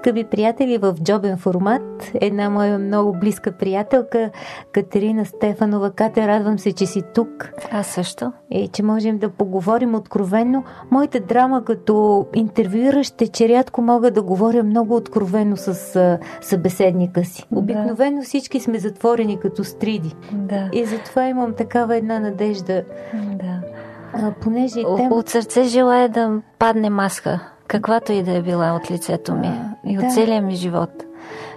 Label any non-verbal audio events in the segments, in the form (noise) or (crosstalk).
Скъпи приятели, в джобен формат. Една моя много близка приятелка, Катерина Стефанова. Кате, радвам се, че си тук. Аз също. И че можем да поговорим откровенно. Моята драма като интервюиращ е, че рядко мога да говоря много откровенно с събеседника си. Обикновено всички сме затворени като стриди. Да. И затова имам такава една надежда. Да. А, понеже тем... От сърце желая да падне маска каквато и да е била от лицето ми и от да. целия ми живот.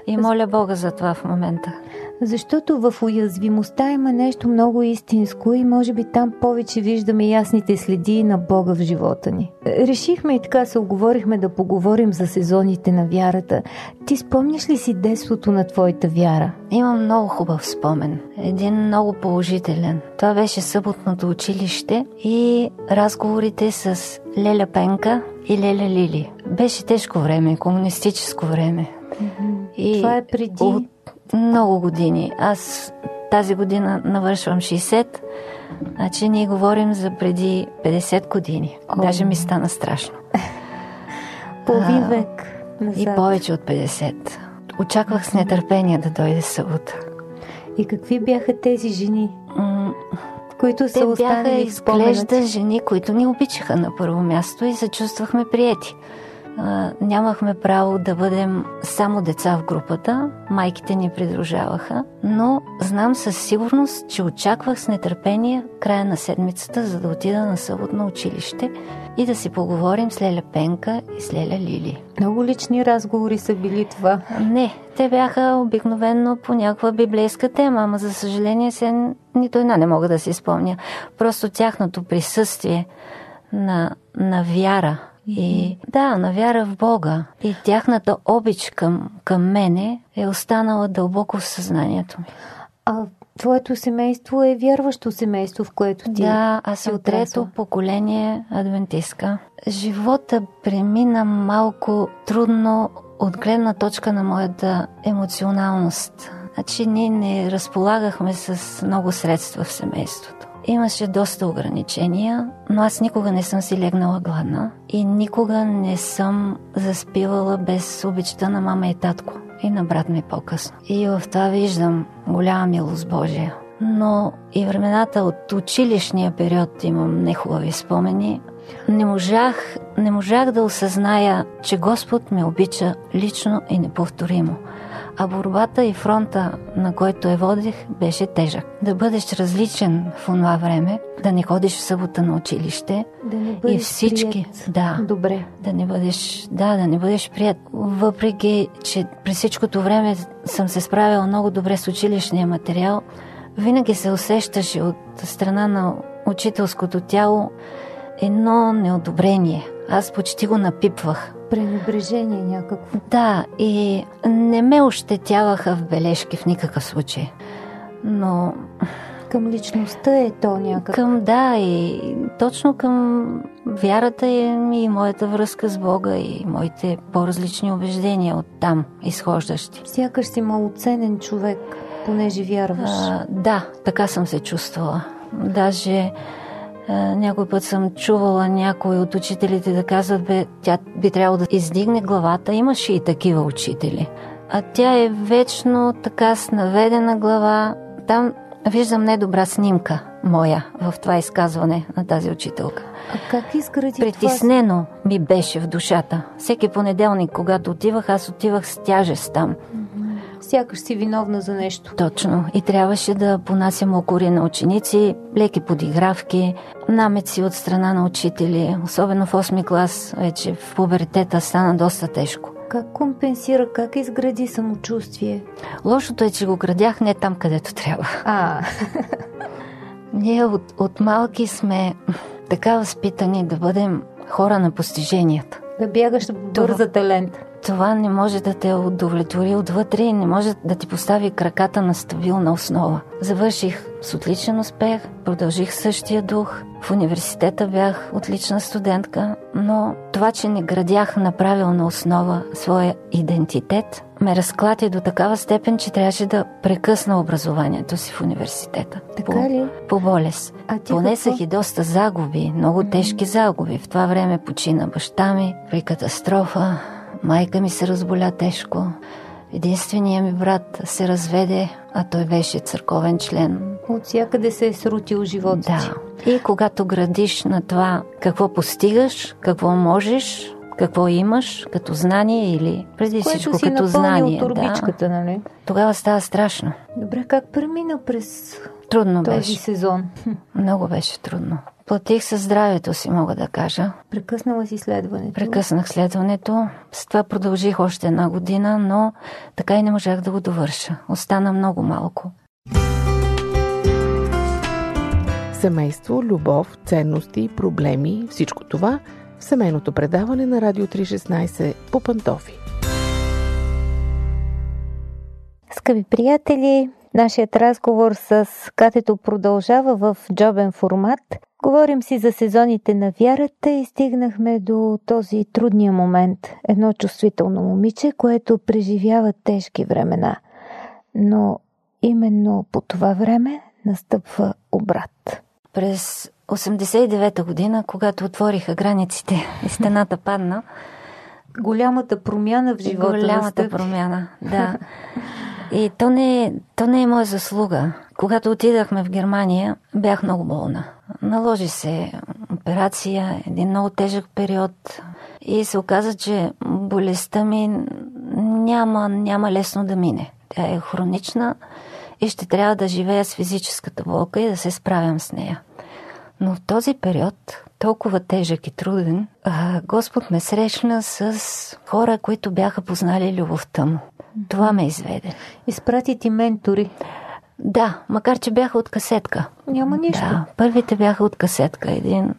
И моля Бога за това в момента. Защото в уязвимостта има нещо много истинско и може би там повече виждаме ясните следи на Бога в живота ни. Решихме и така се оговорихме да поговорим за сезоните на вярата. Ти спомняш ли си детството на твоята вяра? Имам много хубав спомен. Един много положителен. Това беше съботното училище и разговорите с Леля Пенка и Леля Лили. Беше тежко време, комунистическо време. И Това е преди... От много години. Аз тази година навършвам 60, значи ние говорим за преди 50 години. О. Даже ми стана страшно. (laughs) Половин век назад. И повече от 50. Очаквах с нетърпение да дойде събота. И какви бяха тези жени? Които са Те бяха изглежда жени, които ни обичаха на първо място и се чувствахме приети нямахме право да бъдем само деца в групата, майките ни придружаваха, но знам със сигурност, че очаквах с нетърпение края на седмицата, за да отида на съботно училище и да си поговорим с Леля Пенка и с Леля Лили. Много лични разговори са били това. Не, те бяха обикновенно по някаква библейска тема, ама за съжаление се нито една не мога да си спомня. Просто тяхното присъствие на, на вяра – и да, на вяра в Бога. И тяхната обич към, към мене е останала дълбоко в съзнанието ми. А твоето семейство е вярващо семейство, в което ти Да, аз си от трето поколение адвентистка. Живота премина малко трудно от гледна точка на моята емоционалност. Значи ние не разполагахме с много средства в семейството. Имаше доста ограничения, но аз никога не съм си легнала гладна и никога не съм заспивала без обичта на мама и татко и на брат ми по-късно. И в това виждам голяма милост Божия. Но и времената от училищния период имам нехубави спомени. Не можах, не можах да осъзная, че Господ ме обича лично и неповторимо – а борбата и фронта, на който я водих, беше тежък. Да бъдеш различен в това време, да не ходиш в събота на училище да не бъдеш и всички, прият. да, добре, да не бъдеш, да, да не бъдеш прият. Въпреки, че през всичкото време съм се справила много добре с училищния материал, винаги се усещаше от страна на учителското тяло едно неодобрение. Аз почти го напипвах пренебрежение някакво. Да, и не ме ощетяваха в бележки в никакъв случай. Но... Към личността е то някакво. Към, да, и точно към вярата е и моята връзка с Бога и моите по-различни убеждения от там изхождащи. Сякаш си малоценен човек, понеже вярваш. А, да, така съм се чувствала. Даже някой път съм чувала някой от учителите да казват, бе, тя би трябвало да издигне главата. Имаше и такива учители. А тя е вечно така с наведена глава. Там виждам недобра снимка моя в това изказване на тази учителка. А как изгради Притиснено това? ми беше в душата. Всеки понеделник, когато отивах, аз отивах с тяжест там сякаш си виновна за нещо. Точно. И трябваше да понасям окори на ученици, леки подигравки, намеци от страна на учители. Особено в 8 клас, вече в пубертета стана доста тежко. Как компенсира, как изгради самочувствие? Лошото е, че го градях не там, където трябва. А. (laughs) Ние от, от малки сме така възпитани да бъдем хора на постиженията. Да бягаш бърза талент. Това не може да те удовлетвори отвътре и не може да ти постави краката на стабилна основа. Завърших с отличен успех, продължих същия дух. В университета бях отлична студентка, но това, че не градях на правилна основа своя идентитет, ме разклати до такава степен, че трябваше да прекъсна образованието си в университета. Така по, ли? По болест. А ти Понесах какво? и доста загуби, много тежки загуби. В това време почина баща ми при катастрофа. Майка ми се разболя тежко. Единственият ми брат се разведе, а той беше църковен член. От всякъде се е срутил живота ти. Да. И когато градиш на това какво постигаш, какво можеш, какво имаш като знание или преди Което всичко си като знание, турбичката, да, нали? тогава става страшно. Добре, как премина през Трудно този беше. сезон? Много беше трудно. Платих със здравето си, мога да кажа. Прекъснала си следването. Прекъснах следването. С това продължих още една година, но така и не можах да го довърша. Остана много малко. Семейство, любов, ценности, проблеми, всичко това в семейното предаване на Радио 316 по Пантофи. Скъпи приятели, нашият разговор с Катето продължава в джобен формат. Говорим си за сезоните на вярата и стигнахме до този трудния момент. Едно чувствително момиче, което преживява тежки времена. Но именно по това време настъпва обрат. През 89-та година, когато отвориха границите и стената падна, Голямата промяна в живота голямата настъпи. промяна, да. (laughs) И то не, е, то не е моя заслуга. Когато отидахме в Германия, бях много болна. Наложи се операция, един много тежък период и се оказа, че болестта ми няма, няма лесно да мине. Тя е хронична и ще трябва да живея с физическата болка и да се справям с нея. Но в този период, толкова тежък и труден, Господ ме срещна с хора, които бяха познали любовта му. Това ме изведе. Изпрати ти ментори. Да, макар че бяха от касетка. Няма нищо. Да, първите бяха от касетка. Един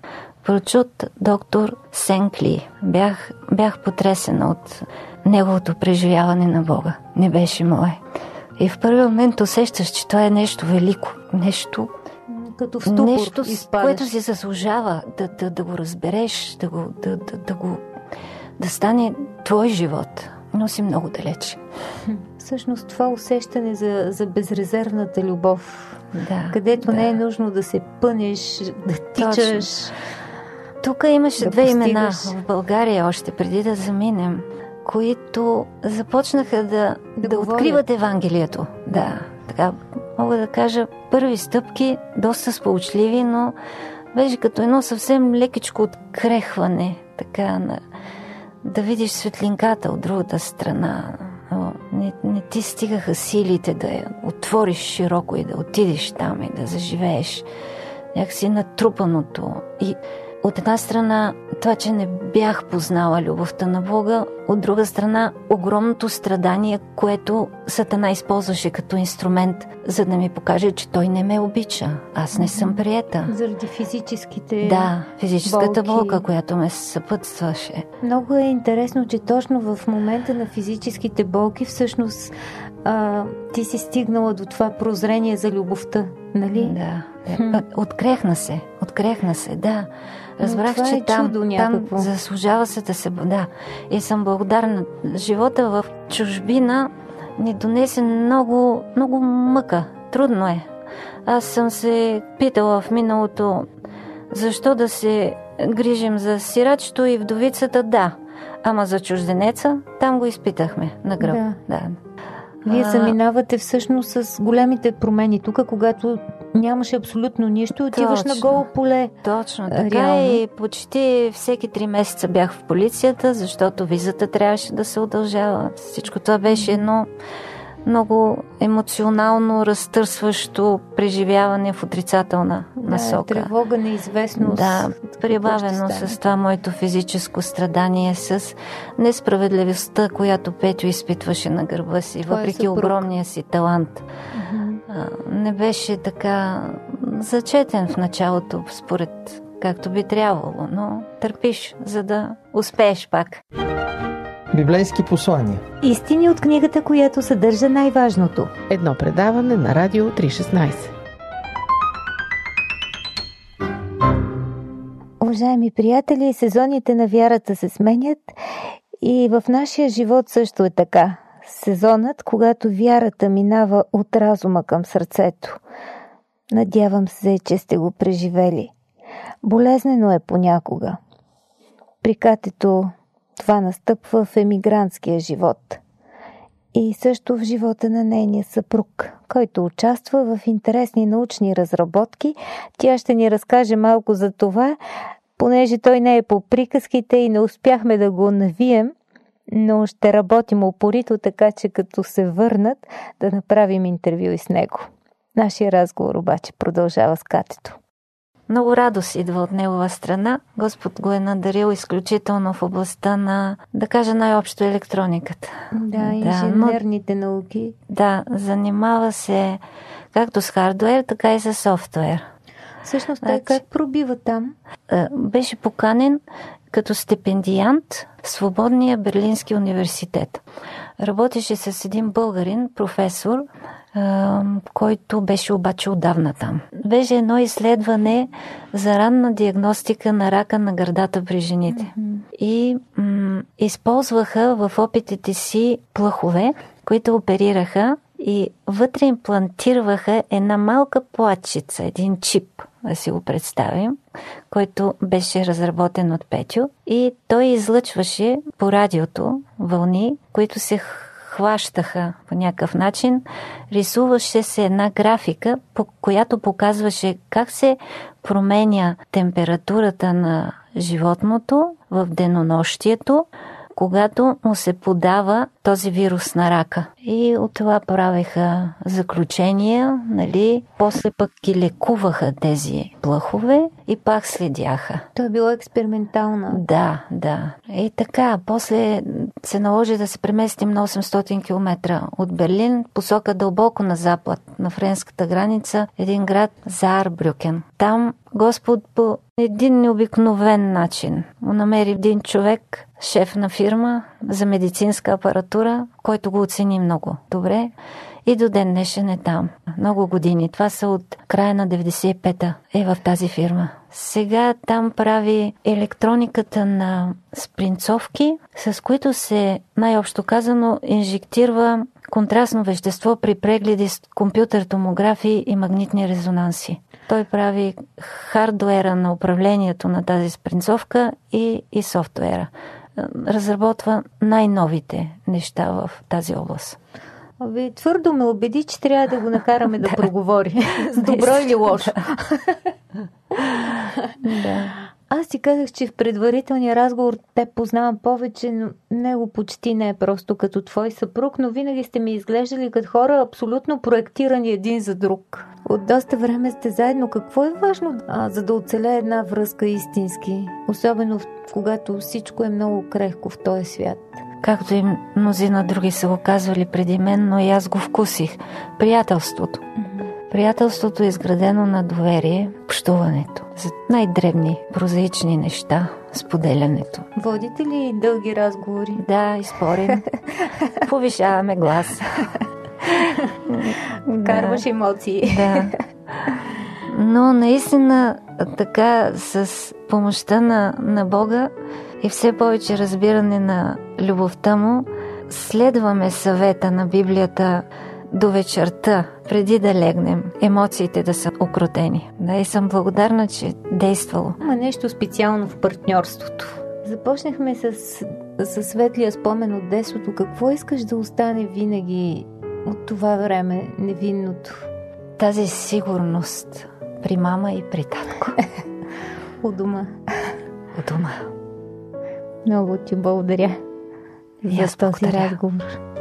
прочут доктор Сенкли. Бях, бях потресена от неговото преживяване на Бога. Не беше мое. И в първи момент усещаш, че това е нещо велико. Нещо, Като в ступор нещо с изпадаш. което си заслужава да, да, да го разбереш, да, го, да, да, да, го, да стане твой живот. Но си много далеч. (laughs) Всъщност това усещане за, за безрезервната любов, Да, където да. не е нужно да се пънеш, да тичаш. Тук имаше да две имена постигаш. в България още преди да заминем, които започнаха да, Да да, да говорят. откриват Евангелието. Да, така мога да кажа първи стъпки, доста сполучливи, но беше като едно съвсем лекичко открехване, така на, да видиш светлинката от другата страна. Не, не ти стигаха силите да я отвориш широко и да отидеш там и да заживееш някакси натрупаното. И от една страна това, че не бях познала любовта на Бога, от друга страна огромното страдание, което Сатана използваше като инструмент, за да ми покаже, че той не ме обича. Аз не съм приета. Заради физическите... Да, физическата болки. болка, която ме съпътстваше. Много е интересно, че точно в момента на физическите болки всъщност а, ти си стигнала до това прозрение за любовта, нали? Да. да. Открехна се. Открехна се, да. Разбрах, че е там, чудо там някакво. заслужава се да се... Да. И съм благодарна. Живота в чужбина ни донесе много, много мъка. Трудно е. Аз съм се питала в миналото защо да се грижим за сирачето и вдовицата, да. Ама за чужденеца, там го изпитахме на гръб. Да. да. Вие заминавате всъщност с големите промени тук, когато нямаше абсолютно нищо и отиваш на Точно. голо поле. Точно така реално? и почти всеки три месеца бях в полицията, защото визата трябваше да се удължава. Всичко това беше едно много емоционално разтърсващо преживяване в отрицателна Да, насока. тревога, неизвестност. Да, прибавено с това моето физическо страдание, с несправедливостта, която Петю изпитваше на гърба си, Твой въпреки съпруг. огромния си талант. А, не беше така зачетен в началото, според както би трябвало, но търпиш, за да успееш пак. Библейски послания. Истини от книгата, която съдържа най-важното. Едно предаване на Радио 316. Уважаеми приятели, сезоните на вярата се сменят и в нашия живот също е така. Сезонът, когато вярата минава от разума към сърцето. Надявам се, че сте го преживели. Болезнено е понякога. При Катето това настъпва в емигрантския живот. И също в живота на нейния съпруг, който участва в интересни научни разработки. Тя ще ни разкаже малко за това, понеже той не е по приказките и не успяхме да го навием, но ще работим упорито, така че като се върнат да направим интервю и с него. Нашия разговор обаче продължава с катето. Много радост идва от негова страна. Господ го е надарил изключително в областта на, да кажа най-общо, електрониката. Да, инженерните но, науки. Да, занимава се както с хардуер, така и с софтуер. Всъщност той значи, как пробива там? Беше поканен като стипендиант в Свободния Берлински университет. Работеше с един българин, професор, който беше обаче отдавна там. Беше едно изследване за ранна диагностика на рака на гърдата при жените. Mm-hmm. И м- използваха в опитите си плъхове, които оперираха и вътре имплантираха една малка платчица, един чип, да си го представим, който беше разработен от Петю и той излъчваше по радиото вълни, които се хващаха по някакъв начин, рисуваше се една графика, по която показваше как се променя температурата на животното в денонощието, когато му се подава този вирус на рака. И от това правеха заключения, нали? После пък ги лекуваха тези плъхове и пак следяха. То е било експериментално. Да, да. И така, после се наложи да се преместим на 800 км от Берлин, посока дълбоко на запад, на френската граница, един град Заарбрюкен. Там Господ по един необикновен начин намери един човек, шеф на фирма за медицинска апаратура, който го оцени много добре и до ден днешен е там. Много години. Това са от края на 95-та е в тази фирма. Сега там прави електрониката на спринцовки, с които се, най-общо казано, инжектирва контрастно вещество при прегледи с компютър томографии и магнитни резонанси. Той прави хардуера на управлението на тази спринцовка и, и софтуера. Разработва най-новите неща в тази област. Ви твърдо ме убеди, че трябва да го накараме да (laughs) проговори. (laughs) С добро или лошо. (laughs) да. Аз си казах, че в предварителния разговор те познавам повече, но него почти не е просто като твой съпруг, но винаги сте ми изглеждали като хора абсолютно проектирани един за друг. От доста време сте заедно. Какво е важно, а, за да оцелее една връзка истински? Особено когато всичко е много крехко в този свят. Както и мнозина други са го казвали преди мен, но и аз го вкусих. Приятелството. Mm-hmm. Приятелството е изградено на доверие, общуването. За най-дребни, прозаични неща, споделянето. Водите ли дълги разговори? Да, и спорим. (laughs) Повишаваме глас. Карваш емоции. Да. Но наистина така с помощта на, на Бога и все повече разбиране на любовта му, следваме съвета на Библията до вечерта, преди да легнем, емоциите да са окрутени. Да, и съм благодарна, че е действало. Има нещо специално в партньорството. Започнахме с, с светлия спомен от детството. Какво искаш да остане винаги от това време, невинното? Тази сигурност при мама и при татко. (laughs) У дома. (laughs) У дома. Много ти благодаря за този разговор.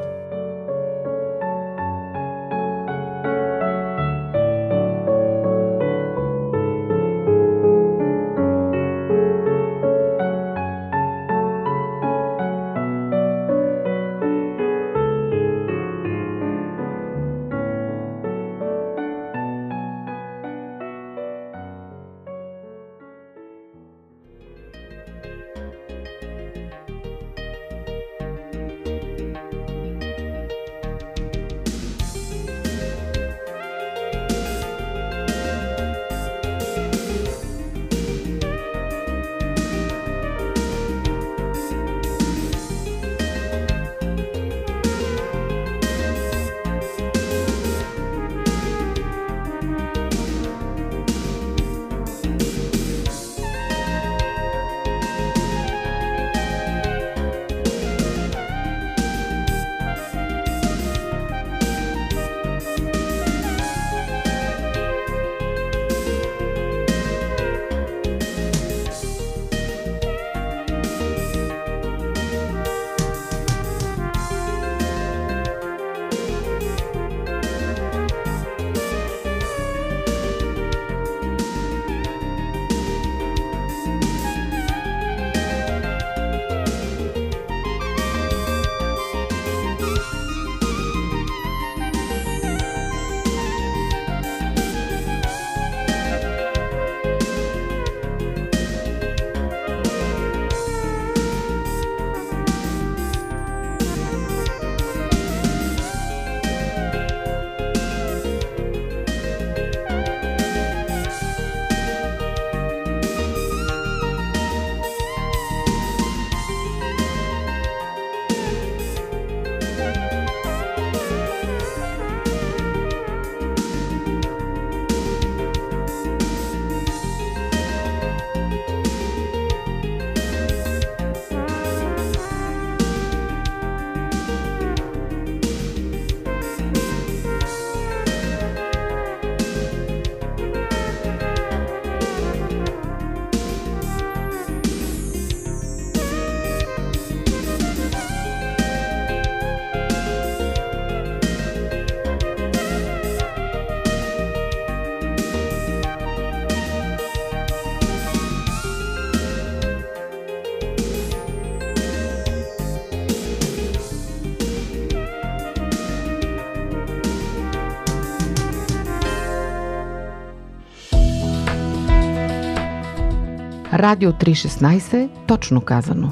Радио 316, точно казано.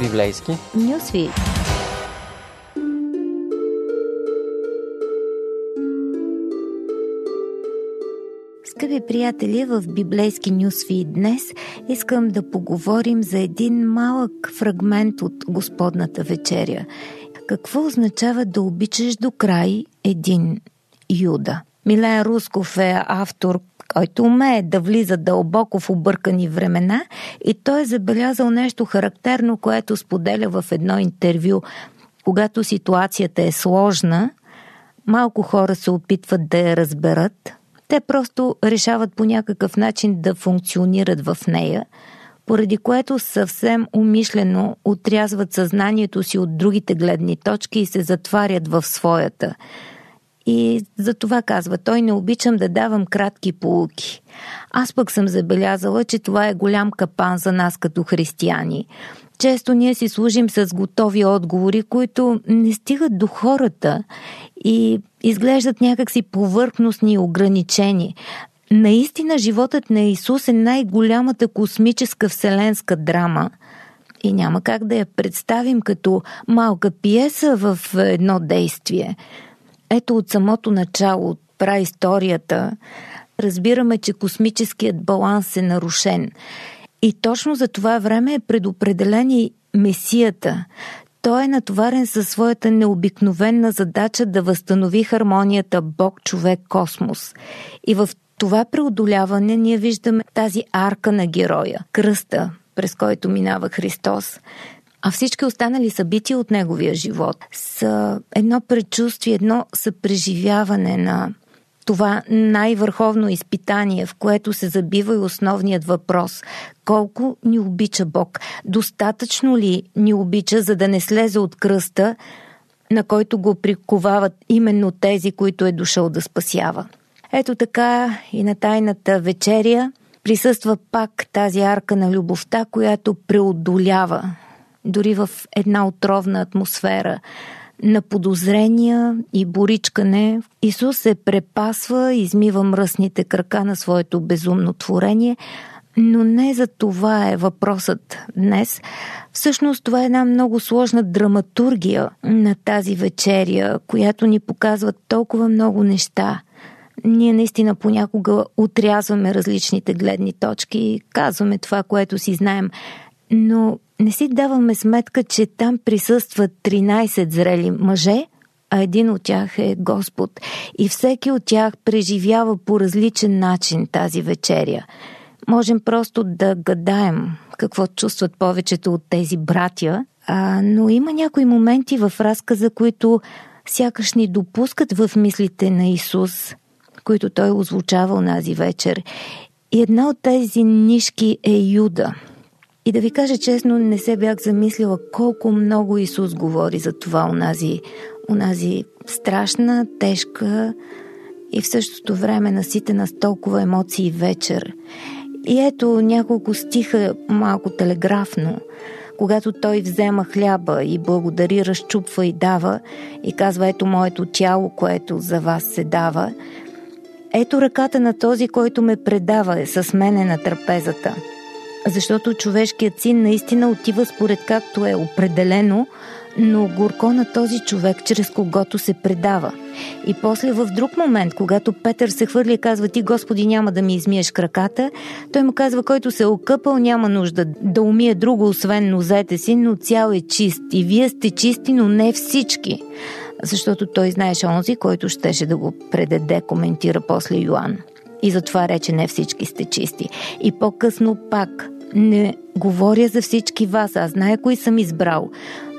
Библейски Нюсвит. Скъпи приятели, в библейски нюсви днес искам да поговорим за един малък фрагмент от Господната вечеря. Какво означава да обичаш до край един Юда? Милен Русков е автор, който умее да влиза дълбоко в объркани времена и той е забелязал нещо характерно, което споделя в едно интервю. Когато ситуацията е сложна, малко хора се опитват да я разберат, те просто решават по някакъв начин да функционират в нея, поради което съвсем умишлено отрязват съзнанието си от другите гледни точки и се затварят в своята. И за това казва, той не обичам да давам кратки полуки. Аз пък съм забелязала, че това е голям капан за нас като християни. Често ние си служим с готови отговори, които не стигат до хората и изглеждат някакси повърхностни и ограничени. Наистина животът на Исус е най-голямата космическа вселенска драма и няма как да я представим като малка пиеса в едно действие. Ето от самото начало, от праисторията, разбираме, че космическият баланс е нарушен. И точно за това време е предопределен и Месията. Той е натоварен със своята необикновена задача да възстанови хармонията Бог, човек, космос. И в това преодоляване ние виждаме тази арка на героя, кръста, през който минава Христос. А всички останали събития от неговия живот са едно предчувствие, едно съпреживяване на това най-върховно изпитание, в което се забива и основният въпрос колко ни обича Бог? Достатъчно ли ни обича, за да не слезе от кръста, на който го приковават именно тези, които е дошъл да спасява? Ето така и на тайната вечеря присъства пак тази арка на любовта, която преодолява дори в една отровна атмосфера на подозрения и боричкане, Исус се препасва измива мръсните крака на своето безумно творение, но не за това е въпросът днес. Всъщност това е една много сложна драматургия на тази вечеря, която ни показва толкова много неща. Ние наистина понякога отрязваме различните гледни точки и казваме това, което си знаем, но не си даваме сметка, че там присъстват 13 зрели мъже, а един от тях е Господ. И всеки от тях преживява по различен начин тази вечеря. Можем просто да гадаем какво чувстват повечето от тези братя, а, но има някои моменти в разказа, които сякаш ни допускат в мислите на Исус, които той озвучава тази вечер. И една от тези нишки е Юда – и да ви кажа честно, не се бях замислила колко много Исус говори за това, унази, унази страшна, тежка и в същото време наситена с толкова емоции вечер. И ето няколко стиха малко телеграфно, когато той взема хляба и благодари, разчупва и дава и казва ето моето тяло, което за вас се дава. Ето ръката на този, който ме предава е с мене на трапезата – защото човешкият син наистина отива според както е определено, но горко на този човек, чрез когото се предава. И после в друг момент, когато Петър се хвърли и казва ти Господи няма да ми измиеш краката, той му казва, който се е окъпал няма нужда да умие друго, освен нозете си, но цял е чист. И вие сте чисти, но не всички. Защото той знаеше онзи, който щеше да го предаде, коментира после Йоанн. И затова рече не всички сте чисти. И по-късно пак не говоря за всички вас, аз зная кои съм избрал.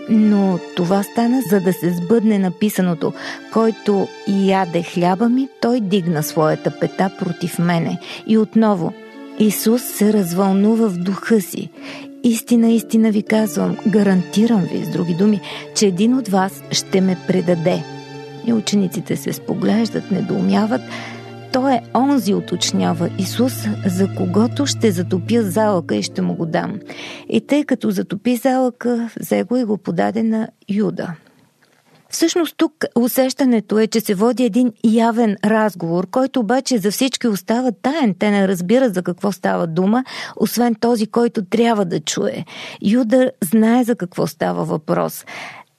Но това стана за да се сбъдне написаното. Който яде хляба ми, той дигна своята пета против мене. И отново, Исус се развълнува в духа си. Истина, истина ви казвам, гарантирам ви, с други думи, че един от вас ще ме предаде. И учениците се споглеждат, недоумяват, той е онзи, уточнява Исус, за когото ще затопя залъка и ще му го дам. И тъй като затопи залъка, взе го и го подаде на Юда. Всъщност тук усещането е, че се води един явен разговор, който обаче за всички остава таен. Те не разбират за какво става дума, освен този, който трябва да чуе. Юда знае за какво става въпрос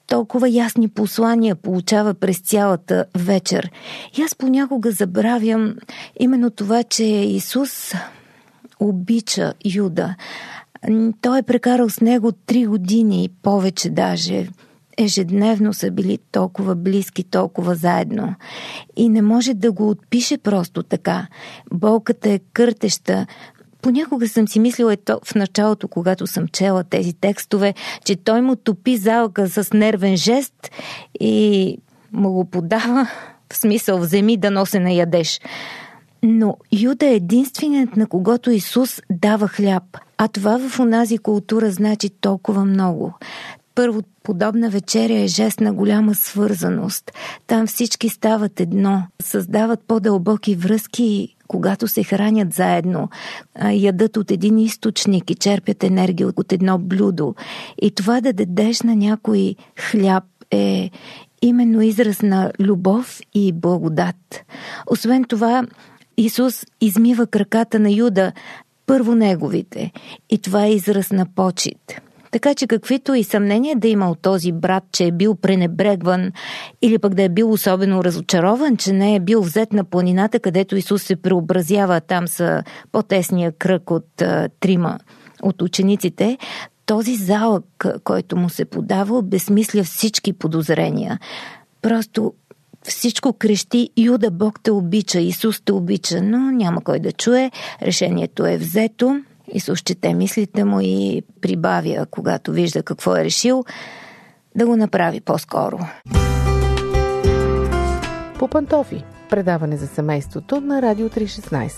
толкова ясни послания получава през цялата вечер. И аз понякога забравям именно това, че Исус обича Юда. Той е прекарал с него три години повече даже. Ежедневно са били толкова близки, толкова заедно. И не може да го отпише просто така. Болката е къртеща, Понякога съм си мислила ето в началото, когато съм чела тези текстове, че той му топи залка с нервен жест и му го подава в смисъл вземи да носе на ядеш. Но Юда е единственият, на когото Исус дава хляб. А това в онази култура значи толкова много. Първо, подобна вечеря е жест на голяма свързаност. Там всички стават едно, създават по-дълбоки връзки когато се хранят заедно, ядат от един източник и черпят енергия от едно блюдо. И това да дадеш на някой хляб е именно израз на любов и благодат. Освен това, Исус измива краката на Юда, първо неговите, и това е израз на почет. Така че каквито и съмнения да има от този брат, че е бил пренебрегван или пък да е бил особено разочарован, че не е бил взет на планината, където Исус се преобразява, там са по-тесния кръг от а, трима от учениците, този залък, който му се подава, обезмисля всички подозрения. Просто всичко крещи Юда Бог те обича, Исус те обича, но няма кой да чуе. Решението е взето. Исус чете мислите му и прибавя, когато вижда какво е решил, да го направи по-скоро. По пантофи. Предаване за семейството на Радио 316.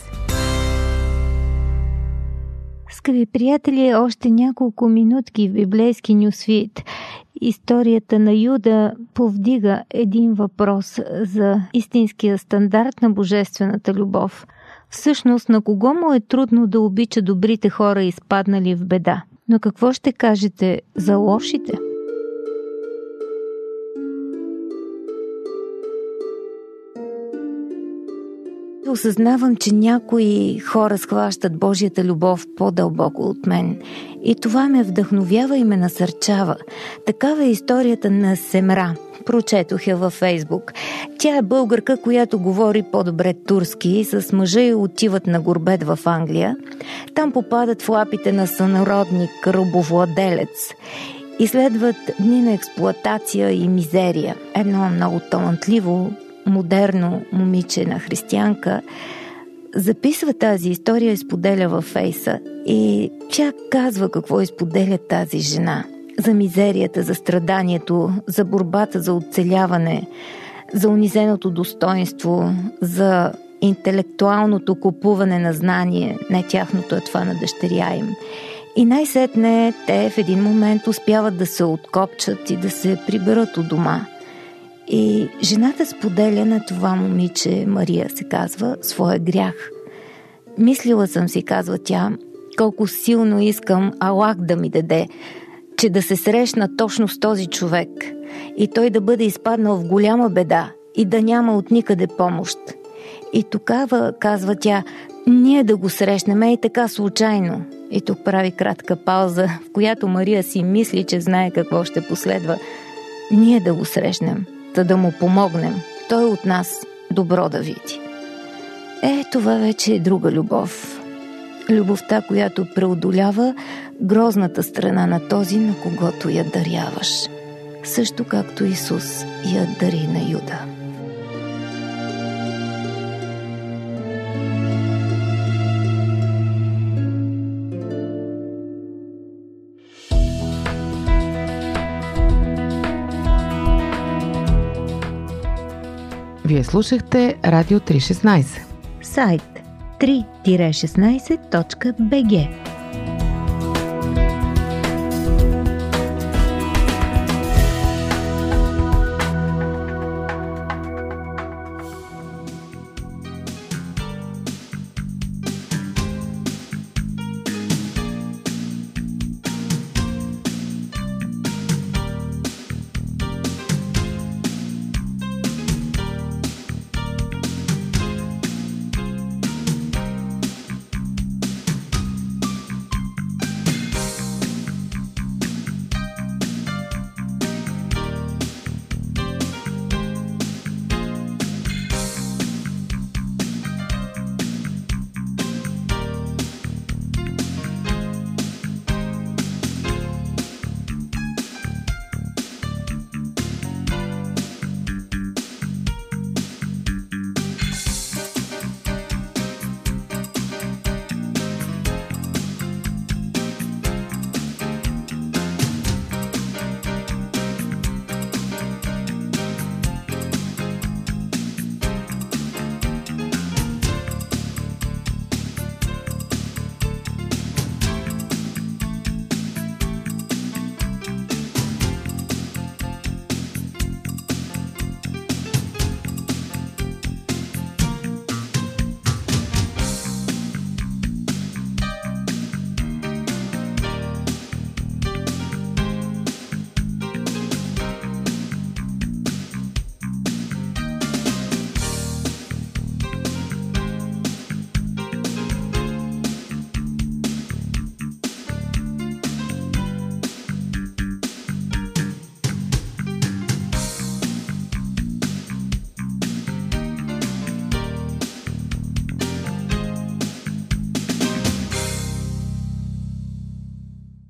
Скъпи приятели, още няколко минутки в библейски нюсвит. Историята на Юда повдига един въпрос за истинския стандарт на божествената любов – Всъщност, на кого му е трудно да обича добрите хора, изпаднали в беда? Но какво ще кажете за лошите? Осъзнавам, че някои хора схващат Божията любов по-дълбоко от мен. И това ме вдъхновява и ме насърчава. Такава е историята на Семра – Прочетох я във Фейсбук. Тя е българка, която говори по-добре турски. С мъжа и отиват на горбет в Англия. Там попадат в лапите на сънародник, ръбовладелец. И следват дни на експлоатация и мизерия. Едно много талантливо, модерно момиче на християнка записва тази история и споделя във Фейса. И тя казва какво изподеля тази жена – за мизерията, за страданието, за борбата за оцеляване, за унизеното достоинство, за интелектуалното купуване на знание, не тяхното е това на дъщеря им. И най-сетне те в един момент успяват да се откопчат и да се приберат от дома. И жената споделя на това момиче, Мария се казва, своя грях. Мислила съм си, казва тя, колко силно искам Аллах да ми даде че да се срещна точно с този човек и той да бъде изпаднал в голяма беда и да няма от никъде помощ. И тогава, казва тя, ние да го срещнем и така случайно. И тук прави кратка пауза, в която Мария си мисли, че знае какво ще последва. Ние да го срещнем, да да му помогнем. Той от нас добро да види. Е, това вече е друга любов любовта, която преодолява грозната страна на този, на когото я даряваш. Също както Исус я дари на Юда. Вие слушахте Радио 316. Сайт 3-16.bg